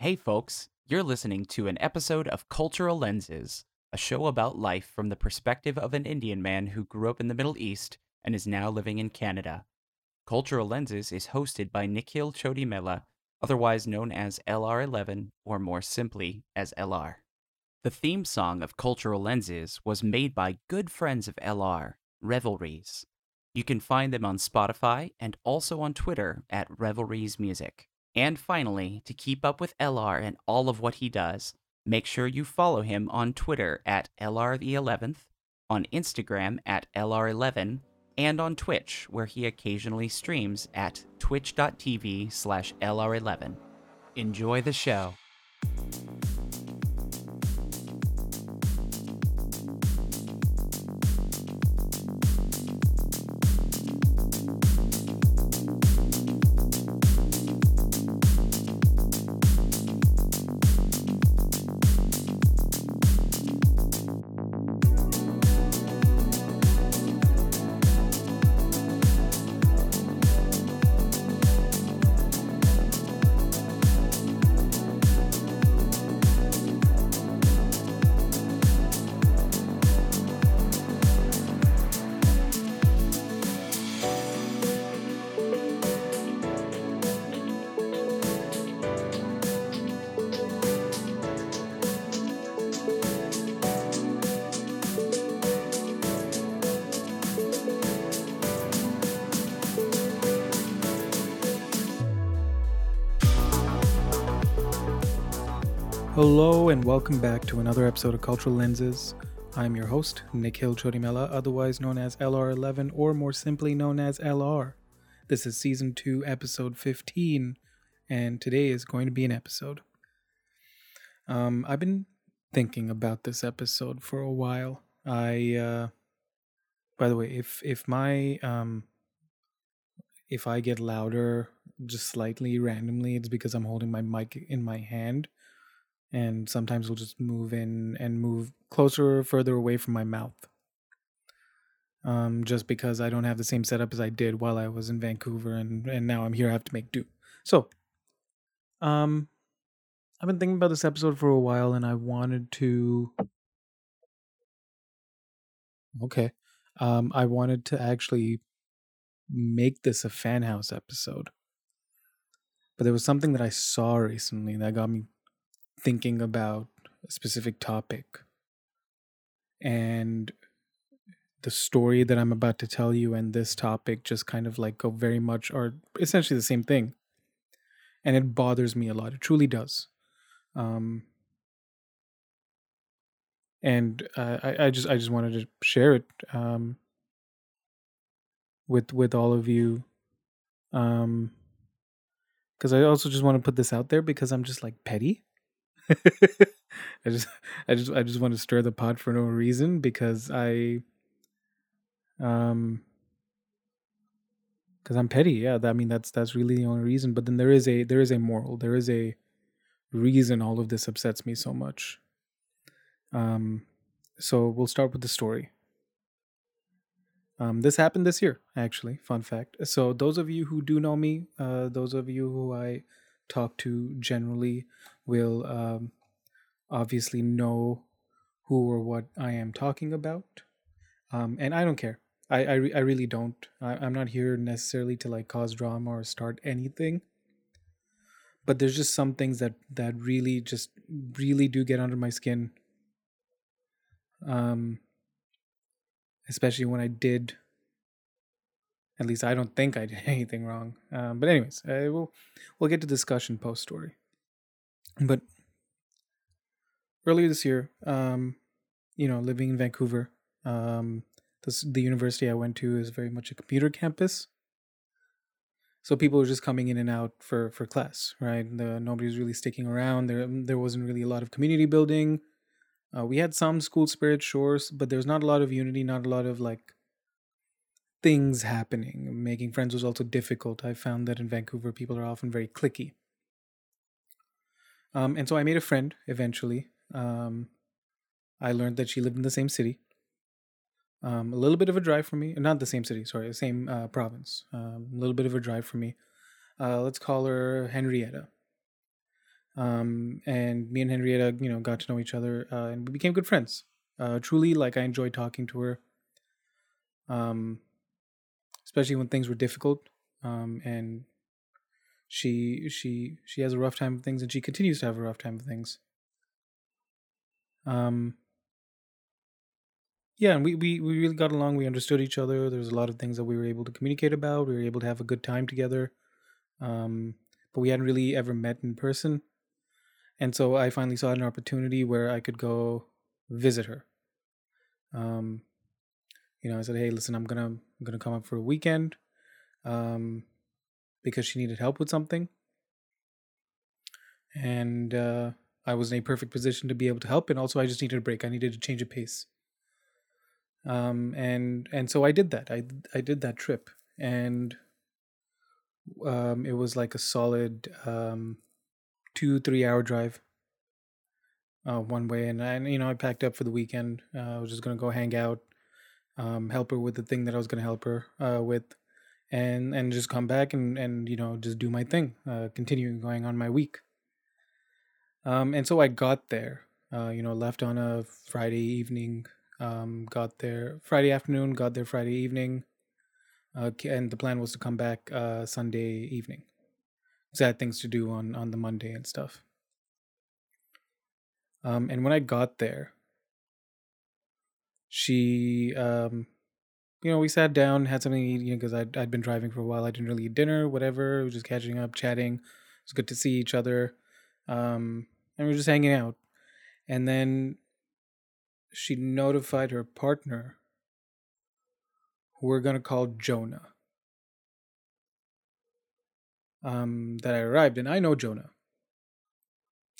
Hey, folks, you're listening to an episode of Cultural Lenses, a show about life from the perspective of an Indian man who grew up in the Middle East and is now living in Canada. Cultural Lenses is hosted by Nikhil Chodimela, otherwise known as LR11, or more simply as LR. The theme song of Cultural Lenses was made by good friends of LR, Revelries. You can find them on Spotify and also on Twitter at Revelries Music. And finally, to keep up with LR and all of what he does, make sure you follow him on Twitter at LR the 11th, on Instagram at LR11, and on Twitch, where he occasionally streams at twitch.tv slash LR11. Enjoy the show. Hello and welcome back to another episode of Cultural Lenses. I'm your host, Nikhil Chodimela, otherwise known as LR11 or more simply known as LR. This is season 2, episode 15, and today is going to be an episode. Um, I've been thinking about this episode for a while. I, uh, by the way, if if my um, if I get louder just slightly randomly, it's because I'm holding my mic in my hand and sometimes we'll just move in and move closer or further away from my mouth. Um, just because I don't have the same setup as I did while I was in Vancouver, and and now I'm here. I have to make do. So, um, I've been thinking about this episode for a while, and I wanted to. Okay, um, I wanted to actually make this a fan house episode, but there was something that I saw recently that got me thinking about a specific topic. And the story that I'm about to tell you and this topic just kind of like go very much are essentially the same thing. And it bothers me a lot. It truly does. Um, and uh, I, I just I just wanted to share it um, with with all of you um because I also just want to put this out there because I'm just like petty I just I just I just want to stir the pot for no reason because I um because I'm petty. Yeah, I mean that's that's really the only reason. But then there is a there is a moral. There is a reason all of this upsets me so much. Um, so we'll start with the story. Um, this happened this year, actually. Fun fact. So those of you who do know me, uh, those of you who I talk to generally will um, obviously know who or what I am talking about. Um, and I don't care. I, I, re- I really don't. I, I'm not here necessarily to like cause drama or start anything. But there's just some things that that really just really do get under my skin. Um, especially when I did at least I don't think I did anything wrong. Um, but anyways, uh, we'll we'll get to discussion post story. But earlier this year, um, you know, living in Vancouver, um, this, the university I went to is very much a computer campus. So people were just coming in and out for for class, right? The, nobody was really sticking around. There there wasn't really a lot of community building. Uh, we had some school spirit, sure, but there's not a lot of unity, not a lot of like things happening. Making friends was also difficult. I found that in Vancouver, people are often very cliquey. Um, and so I made a friend eventually. Um, I learned that she lived in the same city. Um, a little bit of a drive for me. Not the same city, sorry, the same uh, province. Um, a little bit of a drive for me. Uh, let's call her Henrietta. Um, and me and Henrietta, you know, got to know each other uh, and we became good friends. Uh, truly, like I enjoyed talking to her. Um, especially when things were difficult. And she she she has a rough time of things, and she continues to have a rough time of things. Um. Yeah, and we, we, we really got along. We understood each other. There was a lot of things that we were able to communicate about. We were able to have a good time together. Um, but we hadn't really ever met in person. And so I finally saw an opportunity where I could go visit her. Um, you know, I said, "Hey, listen, I'm gonna I'm gonna come up for a weekend, um, because she needed help with something, and uh, I was in a perfect position to be able to help. And also, I just needed a break. I needed to change a pace. Um, and and so I did that. I I did that trip, and um, it was like a solid um, two three hour drive uh, one way and I, you know i packed up for the weekend uh, i was just to go hang out um, help her with the thing that i was going to help her uh, with and and just come back and and you know just do my thing uh, continue going on my week. Um, and so i got there uh, you know left on a friday evening um, got there friday afternoon got there friday evening uh, and the plan was to come back uh, sunday evening. Because i had things to do on on the monday and stuff. Um, and when I got there, she, um, you know, we sat down, had something to eat, you know, because I'd, I'd been driving for a while. I didn't really eat dinner, whatever. We were just catching up, chatting. It was good to see each other. Um, and we were just hanging out. And then she notified her partner, who we're going to call Jonah, um, that I arrived. And I know Jonah.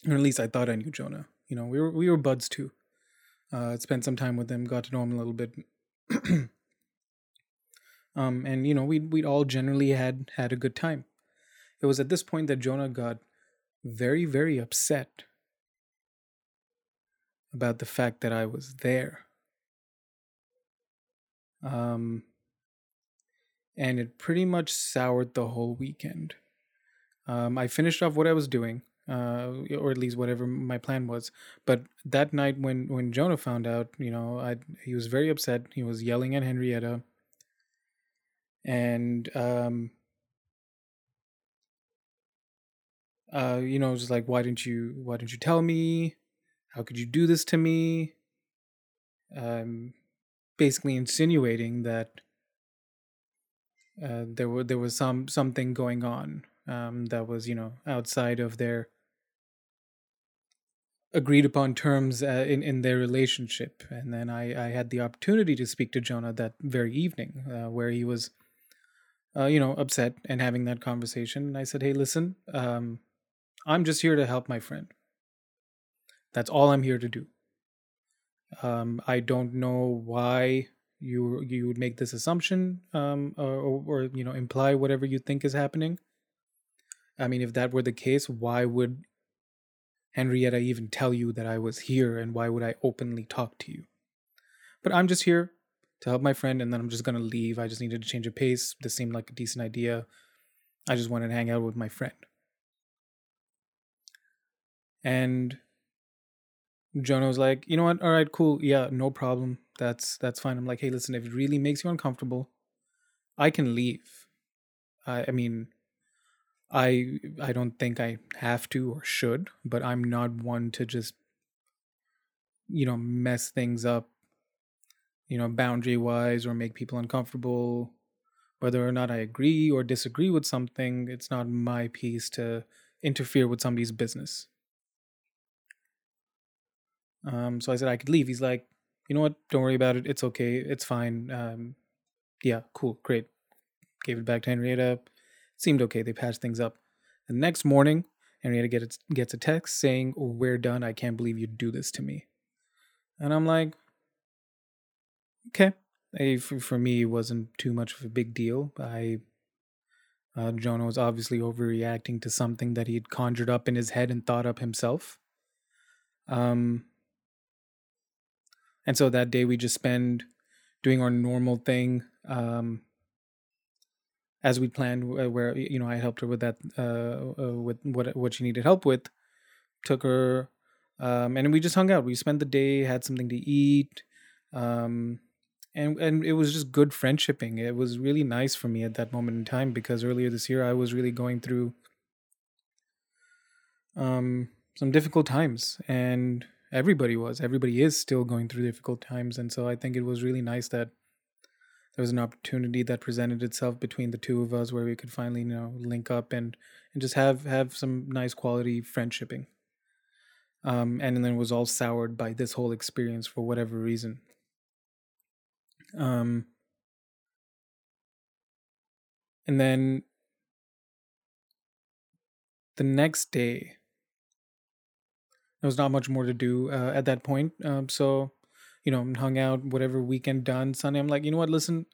Or at least I thought I knew Jonah you know, we were we were buds too. Uh, spent some time with him, got to know him a little bit. um, and you know, we we all generally had had a good time. It was at this point that Jonah got very very upset about the fact that I was there. Um, and it pretty much soured the whole weekend. Um, I finished off what I was doing uh, or at least whatever my plan was. But that night, when when Jonah found out, you know, I he was very upset. He was yelling at Henrietta, and um, uh, you know, just like, why didn't you why didn't you tell me? How could you do this to me? Um, basically insinuating that uh, there were there was some something going on um, that was you know outside of their agreed upon terms uh, in in their relationship and then i i had the opportunity to speak to jonah that very evening uh, where he was uh, you know upset and having that conversation and i said hey listen um, i'm just here to help my friend. That's all i'm here to do. Um, i don't know why you you would make this assumption um, or, or you know imply whatever you think is happening. I mean if that were the case why would Henrietta even tell you that I was here and why would I openly talk to you? But I'm just here to help my friend and then I'm just gonna leave. I just needed to change a pace. This seemed like a decent idea. I just wanted to hang out with my friend. And Jonah was like, you know what? All right, cool. Yeah, no problem. That's that's fine. I'm like, hey, listen, if it really makes you uncomfortable, I can leave. I, I mean, I I don't think I have to or should, but I'm not one to just you know mess things up you know boundary wise or make people uncomfortable. Whether or not I agree or disagree with something it's not my piece to interfere with somebody's business. Um so I said I could leave. He's like you know what? Don't worry about it. It's okay. It's fine. Um yeah cool. Great. Gave it back to Henrietta. Seemed okay. They patched things up. The next morning, Henrietta gets gets a text saying, "We're done. I can't believe you do this to me." And I'm like, okay. for me, it wasn't too much of a big deal. I uh, Jonah was obviously overreacting to something that he'd conjured up in his head and thought up himself. Um, and so that day we just spend doing our normal thing. Um, as we planned, where you know I helped her with that, uh, uh, with what what she needed help with, took her, um, and we just hung out. We spent the day, had something to eat, um, and and it was just good friendshipping. It was really nice for me at that moment in time because earlier this year I was really going through um, some difficult times, and everybody was. Everybody is still going through difficult times, and so I think it was really nice that there was an opportunity that presented itself between the two of us where we could finally you know link up and and just have have some nice quality friendshipping um and then it was all soured by this whole experience for whatever reason um and then the next day there was not much more to do uh, at that point um so you know, hung out, whatever weekend done. Sunday, I'm like, you know what? Listen,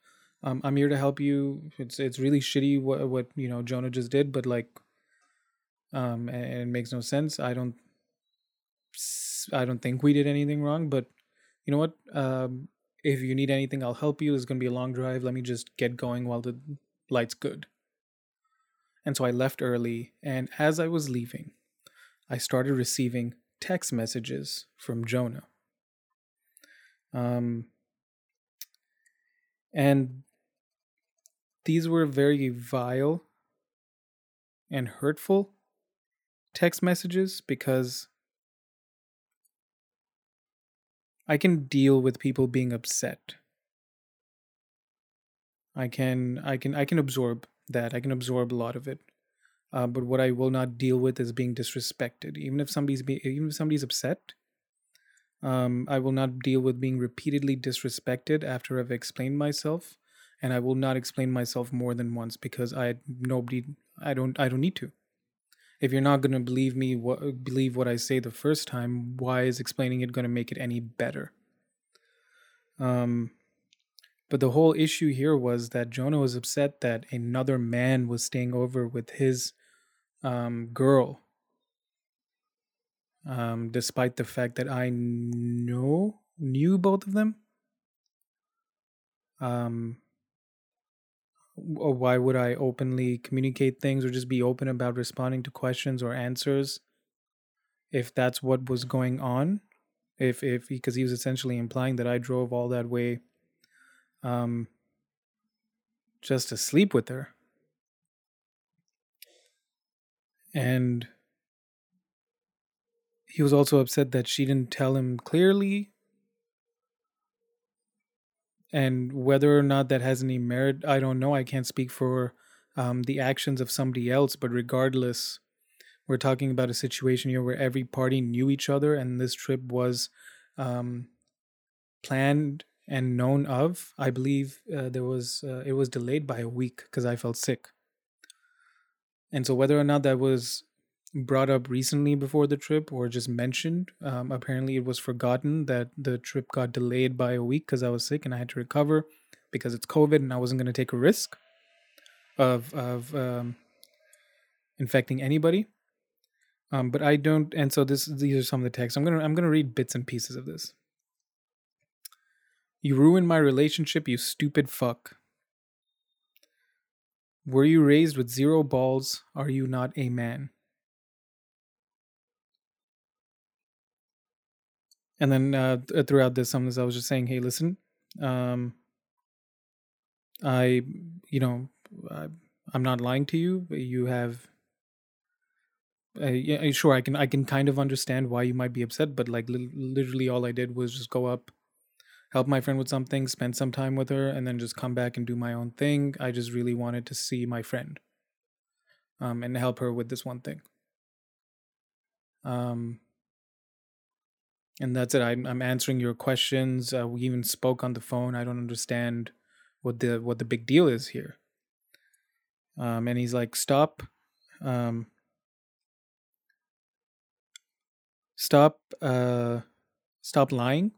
um, I'm here to help you. It's it's really shitty what what you know Jonah just did, but like, um, and, it makes no sense. I don't, I don't think we did anything wrong. But you know what? Um, if you need anything, I'll help you. It's gonna be a long drive. Let me just get going while the light's good. And so I left early, and as I was leaving, I started receiving text messages from Jonah. Um, and these were very vile and hurtful text messages because I can deal with people being upset. I can I can I can absorb that. I can absorb a lot of it. Uh, but what I will not deal with is being disrespected. Even if somebody's be, even if somebody's upset, um, I will not deal with being repeatedly disrespected after I've explained myself, and I will not explain myself more than once because I nobody I don't I don't need to. If you're not gonna believe me, what believe what I say the first time, why is explaining it gonna make it any better? Um, but the whole issue here was that Jonah was upset that another man was staying over with his um, girl um, despite the fact that I know knew both of them. Um, why would I openly communicate things or just be open about responding to questions or answers if that's what was going on? If if because he was essentially implying that I drove all that way, um, just to sleep with her, and he was also upset that she didn't tell him clearly. And whether or not that has any merit, I don't know. I can't speak for um, the actions of somebody else, but regardless, we're talking about a situation here where every party knew each other, and this trip was um, planned and known of. I believe uh, there was uh, it was delayed by a week because I felt sick, and so whether or not that was brought up recently before the trip or just mentioned. Um, apparently, it was forgotten that the trip got delayed by a week because I was sick and I had to recover because it's COVID and I wasn't going to take a risk of of um, infecting anybody. Um, but I don't, and so this these are some of the texts. I'm gonna I'm gonna read bits and pieces of this. You ruined my relationship, you stupid fuck. Were you raised with zero balls? Are you not a man? And then uh, throughout this some i was just saying hey listen um i you know I, i'm not lying to you you have uh, yeah sure i can i can kind of understand why you might be upset but like li- literally all i did was just go up help my friend with something spend some time with her and then just come back and do my own thing. I just really wanted to see my friend um and help her with this one thing. Um and that's it. I'm, I'm answering your questions. Uh, we even spoke on the phone. I don't understand what the what the big deal is here. Um, and he's like, stop, um, stop, uh, stop lying.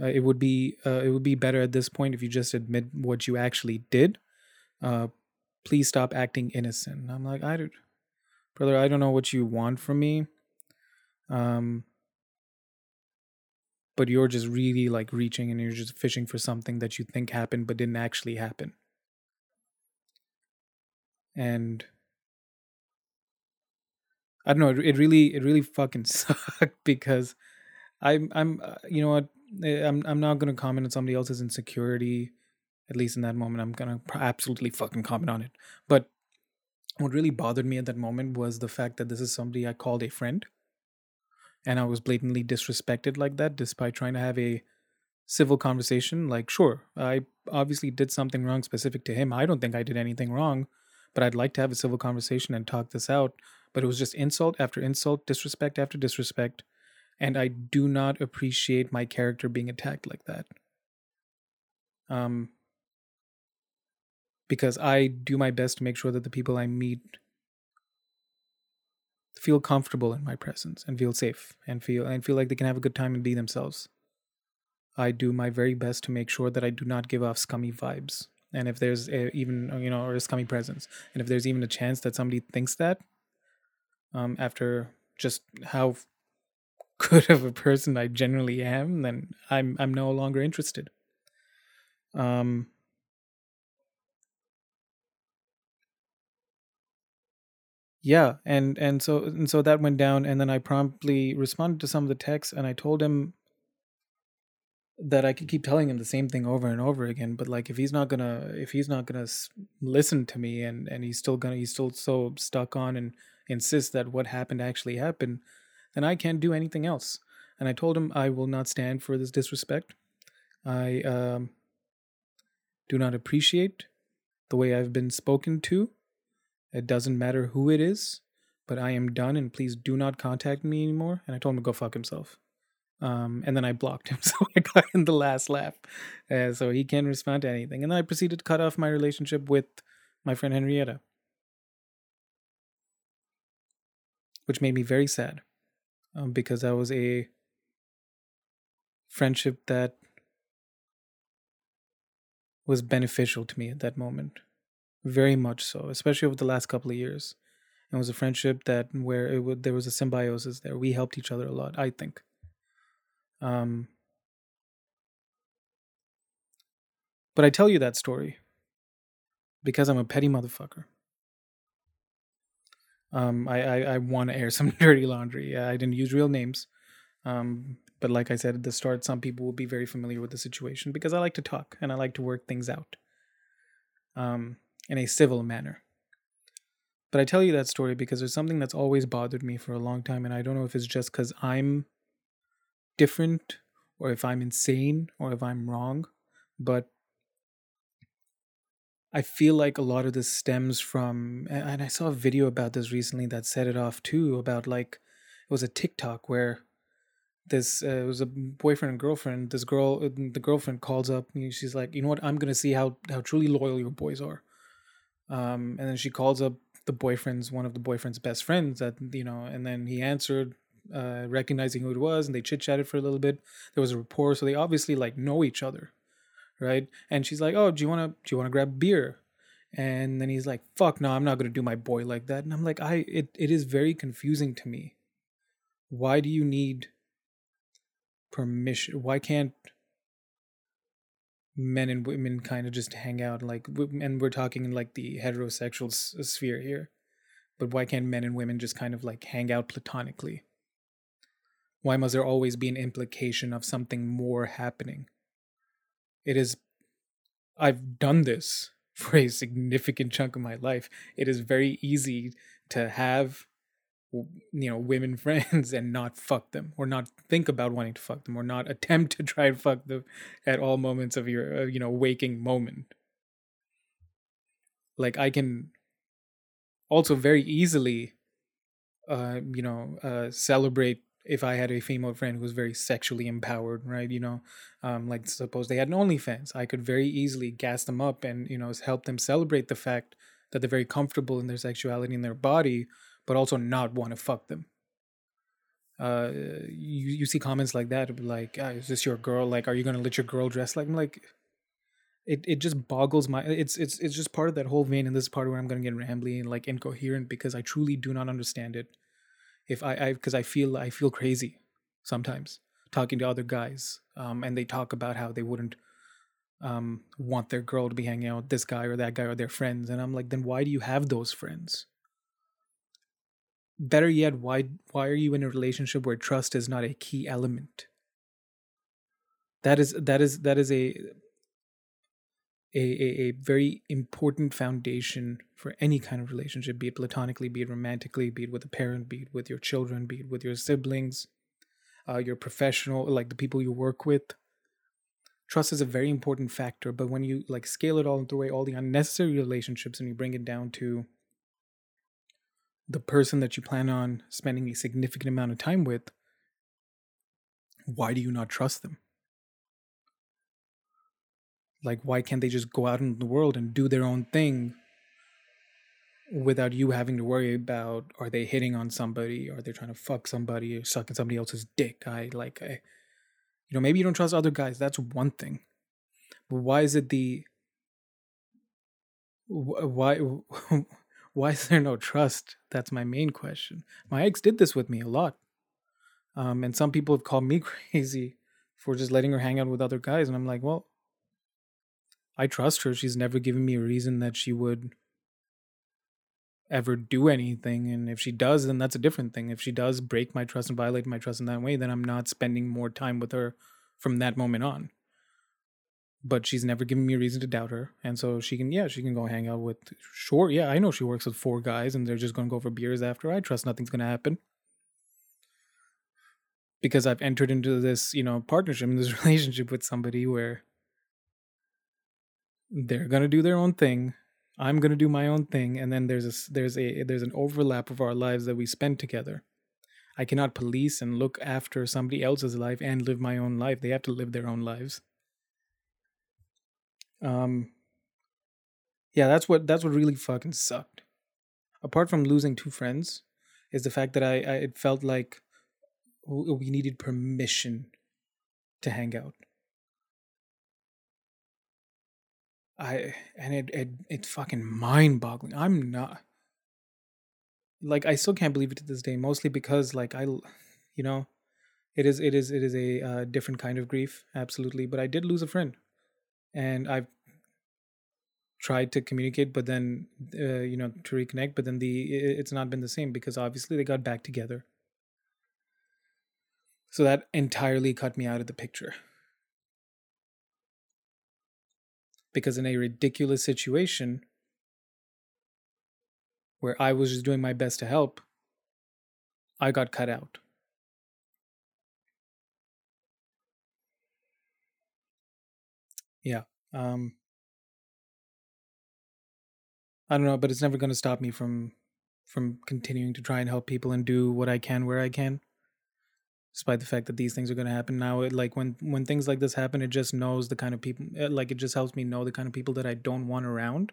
Uh, it would be uh, it would be better at this point if you just admit what you actually did. Uh, please stop acting innocent. I'm like, I, do, brother, I don't know what you want from me. Um, but you're just really like reaching and you're just fishing for something that you think happened but didn't actually happen. And I don't know. It, it really, it really fucking sucked because I'm, I'm, uh, you know what? eh, I'm, I'm not gonna comment on somebody else's insecurity. At least in that moment, I'm gonna absolutely fucking comment on it. But what really bothered me at that moment was the fact that this is somebody I called a friend, and I was blatantly disrespected like that, despite trying to have a civil conversation. Like, sure, I obviously did something wrong specific to him. I don't think I did anything wrong, but I'd like to have a civil conversation and talk this out. But it was just insult after insult, disrespect after disrespect. And I do not appreciate my character being attacked like that. Um, because I do my best to make sure that the people I meet feel comfortable in my presence and feel safe and feel and feel like they can have a good time and be themselves. I do my very best to make sure that I do not give off scummy vibes. And if there's a, even you know or a scummy presence, and if there's even a chance that somebody thinks that, um, after just how good of a person I generally am, then I'm I'm no longer interested. Um, yeah and and so and so that went down and then i promptly responded to some of the texts and i told him that i could keep telling him the same thing over and over again but like if he's not gonna if he's not gonna listen to me and and he's still gonna he's still so stuck on and insists that what happened actually happened then i can't do anything else. And i told him i will not stand for this disrespect. I um do not appreciate the way i've been spoken to it doesn't matter who it is, but I am done and please do not contact me anymore. And I told him to go fuck himself. Um, and then I blocked him. So I got in the last laugh. Uh, so he can't respond to anything. And then I proceeded to cut off my relationship with my friend Henrietta, which made me very sad um, because that was a friendship that was beneficial to me at that moment very much so especially over the last couple of years. It was a friendship that where it would there was a symbiosis there. We helped each other a lot i think. Um but i tell you that story because i'm a petty motherfucker. Um i i, I want to air some dirty laundry. I didn't use real names. Um but like i said at the start some people will be very familiar with the situation because i like to talk and i like to work things out. Um in a civil manner. But I tell you that story because there's something that's always bothered me for a long time, and I don't know if it's just because I'm different or if I'm insane or if I'm wrong, but I feel like a lot of this stems from, and I saw a video about this recently that set it off too, about like, it was a TikTok where this uh, it was a boyfriend and girlfriend. This girl, uh, the girlfriend calls up. And she's like, "You know what? I'm gonna see how how truly loyal your boys are." Um, and then she calls up the boyfriend's one of the boyfriend's best friends that you know and then he answered uh, recognizing who it was and they chit chatted for a little bit. There was a rapport so they obviously like know each other right? And she's like oh do you want to do you want to grab beer? And then he's like fuck no i'm not going to do my boy like that. And i'm like i it, it is very confusing to me. Why do you need permission why can't men and women kind of just hang out like and we're talking in like the heterosexual s- sphere here. But why can't men and women just kind of like hang out platonically? Why must there always be an implication of something more happening? It is i've done this for a significant chunk of my life. It is very easy to have you know women friends and not fuck them or not think about wanting to fuck them or not attempt to try and fuck them at all moments of your uh, you know waking moment. Like i can also very easily uh you know uh celebrate if i had a female friend who was very sexually empowered right? You know um like suppose they had an onlyfans. I could very easily gas them up and you know help them celebrate the fact that they're very comfortable in their sexuality in their body but also not want to fuck them. Uh, you you see comments like that, like, ah, "Is this your girl? Like, are you gonna let your girl dress like?" I'm like, it it just boggles my. It's it's it's just part of that whole vein, and this is part where I'm gonna get rambly and like incoherent because I truly do not understand it. If I I because I feel I feel crazy sometimes talking to other guys, um, and they talk about how they wouldn't um want their girl to be hanging out with this guy or that guy or their friends, and I'm like, then why do you have those friends? Better yet, why why are you in a relationship where trust is not a key element? That is that is that is a a, a, very important foundation for any kind of relationship, be it platonically, be it romantically, be it with a parent, be it with your children, be it with your siblings, uh, your professional, like the people you work with. Trust is a very important factor, but when you like scale it all and throw away all the unnecessary relationships and you bring it down to the person that you plan on spending a significant amount of time with, why do you not trust them? Like, why can't they just go out in the world and do their own thing without you having to worry about are they hitting on somebody, are they trying to fuck somebody, or sucking somebody else's dick? I like, I, you know, maybe you don't trust other guys. That's one thing, but why is it the why why is there no trust? That's my main question. My ex did this with me a lot. Um, and some people have called me crazy for just letting her hang out with other guys. And I'm like, well, I trust her. She's never given me a reason that she would ever do anything. And if she does, then that's a different thing. If she does break my trust and violate my trust in that way, then I'm not spending more time with her from that moment on but she's never given me a reason to doubt her. And so she can, yeah, she can go hang out with, sure, yeah, I know she works with four guys and they're just going to go for beers after. I trust nothing's going to happen. Because I've entered into this, you know, partnership, in this relationship with somebody where they're going to do their own thing. I'm going to do my own thing. And then there's a, there's a, there's an overlap of our lives that we spend together. I cannot police and look after somebody else's life and live my own life. They have to live their own lives. Um, yeah, that's what that's what really fucking sucked. Apart from losing two friends, is the fact that I, I it felt like we needed permission to hang out. I and it it it's fucking mind boggling. I'm not like I still can't believe it to this day. Mostly because like I, you know, it is it is it is a uh, different kind of grief, absolutely. But I did lose a friend and I've tried to communicate, but then uh, you know to reconnect, but then the it's not been the same because obviously they got back together. So that entirely cut me out of the picture. Because in a ridiculous situation where I was just doing my best to help, I got cut out. Yeah um i don't know but it's never going to stop me from from continuing to try and help people and do what i can where i can. Despite the fact that these things are going to happen now it like when when things like this happen it just knows the kind of people eh, like it just helps me know the kind of people that i don't want around.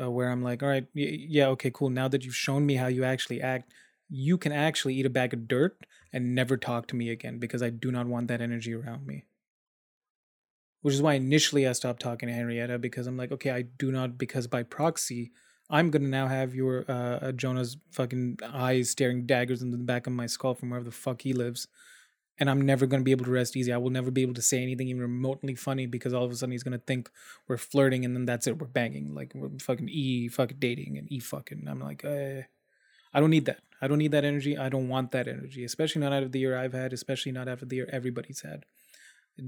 Uh, where i'm like all right yeah okay cool now that you've shown me how you actually act you can actually eat a bag of dirt and never talk to me again because I do not want that energy around me. Which is why initially I stopped talking to Henrietta because I'm like, okay, I do not, because by proxy, I'm gonna now have your uh, uh, Jonah's fucking eyes staring daggers into the back of my skull from wherever the fuck he lives, and I'm never gonna be able to rest easy. I will never be able to say anything even remotely funny because all of a sudden he's gonna think we're flirting, and then that's it, we're banging, like we're fucking e fucking dating and e fucking. I'm like, uh, I don't need that. I don't need that energy. I don't want that energy, especially not out of the year I've had, especially not after the year everybody's had.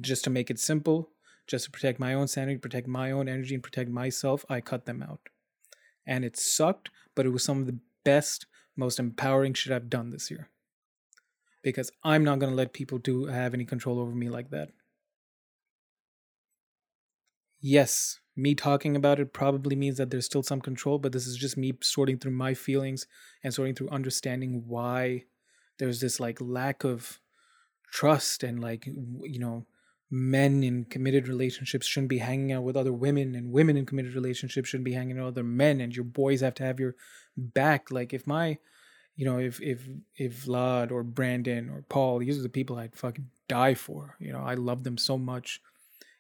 Just to make it simple, just to protect my own sanity, protect my own energy, and protect myself, I cut them out. And it sucked, but it was some of the best, most empowering shit I've done this year. Because I'm not gonna let people do have any control over me like that. Yes, me talking about it probably means that there's still some control, but this is just me sorting through my feelings and sorting through understanding why there's this like lack of trust and like you know men in committed relationships shouldn't be hanging out with other women and women in committed relationships shouldn't be hanging out with other men and your boys have to have your back. Like if my you know if if if Vlad or Brandon or Paul these are the people I'd fucking die for you know? I love them so much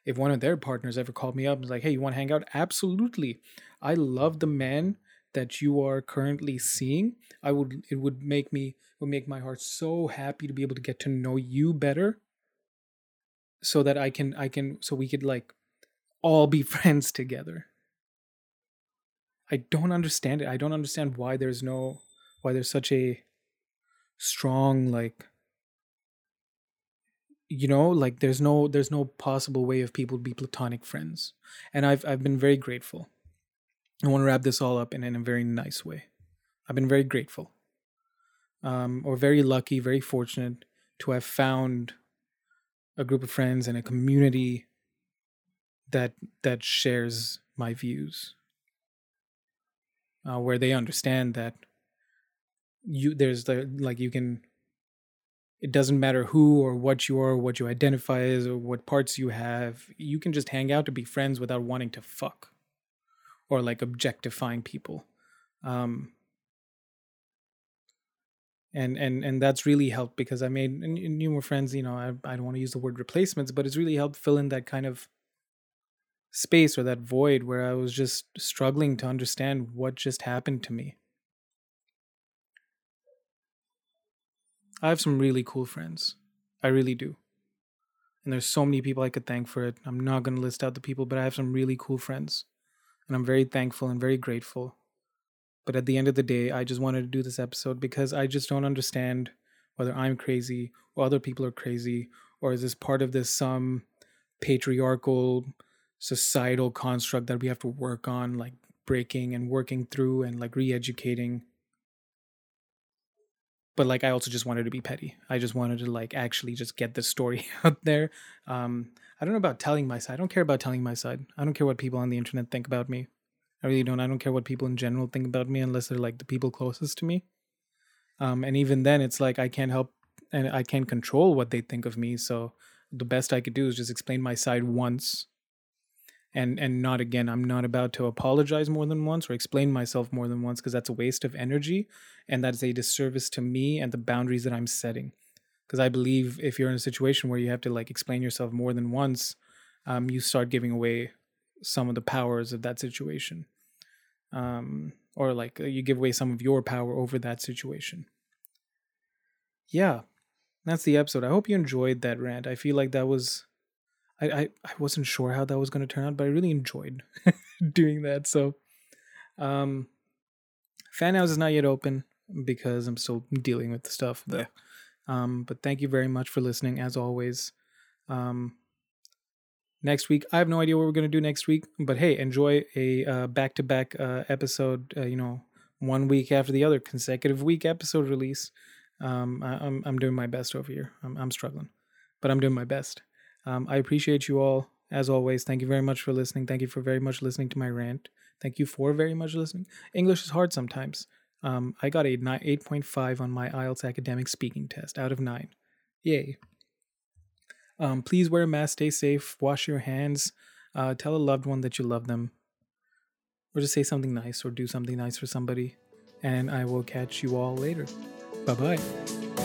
if one of their partners ever called me up and was like, "Hey, you want to hang out?" Absolutely. I love the man that you are currently seeing. I would it would make me would make my heart so happy to be able to get to know you better so that I can I can so we could like all be friends together. I don't understand it. I don't understand why there's no why there's such a strong like you know like there's no there's no possible way of people to be platonic friends. And i've i've been very grateful. I want to wrap this all up in, in a very nice way. I've been very grateful um or very lucky very fortunate to have found a group of friends and a community that that shares my views uh, where they understand that you there's the like you can it doesn't matter who or what you are, what you identify as, or what parts you have. You can just hang out to be friends without wanting to fuck or like objectifying people. Um, and and and that's really helped because I made new more friends. You know, I I don't want to use the word replacements, but it's really helped fill in that kind of space or that void where I was just struggling to understand what just happened to me. I have some really cool friends. I really do. And there's so many people I could thank for it. I'm not going to list out the people, but I have some really cool friends. And I'm very thankful and very grateful. But at the end of the day, I just wanted to do this episode because I just don't understand whether I'm crazy or other people are crazy or is this part of this some patriarchal societal construct that we have to work on like breaking and working through and like re-educating but like i also just wanted to be petty. I just wanted to like actually just get the story out there. Um i don't know about telling my side i don't care about telling my side. I don't care what people on the internet think about me. I really don't. I don't care what people in general think about me unless they're like the people closest to me. Um and even then it's like i can't help and i can't control what they think of me. So the best i could do is just explain my side once and and not again i'm not about to apologize more than once or explain myself more than once because that's a waste of energy and that is a disservice to me and the boundaries that i'm setting. Because i believe if you're in a situation where you have to like explain yourself more than once um, you start giving away some of the powers of that situation um, or like you give away some of your power over that situation. Yeah. That's the episode. I hope you enjoyed that rant. I feel like that was I, I, I wasn't sure how that was going to turn out, but I really enjoyed doing that. So, um, fan house is not yet open because I'm still dealing with the stuff there. Um, but thank you very much for listening, as always. Um, next week, I have no idea what we're going to do next week, but hey, enjoy a back to back episode. Uh, you know, one week after the other, consecutive week episode release. Um, I, am I'm, I'm doing my best over here. I'm I'm struggling, but I'm doing my best. Um, I appreciate you all as always. Thank you very much for listening. Thank you for very much listening to my rant. Thank you for very much listening. English is hard sometimes. Um, I got a 8.5 on my IELTS academic speaking test out of 9. Yay. Um, please wear a mask, stay safe, wash your hands, uh, tell a loved one that you love them, or just say something nice or do something nice for somebody. And I will catch you all later. Bye bye.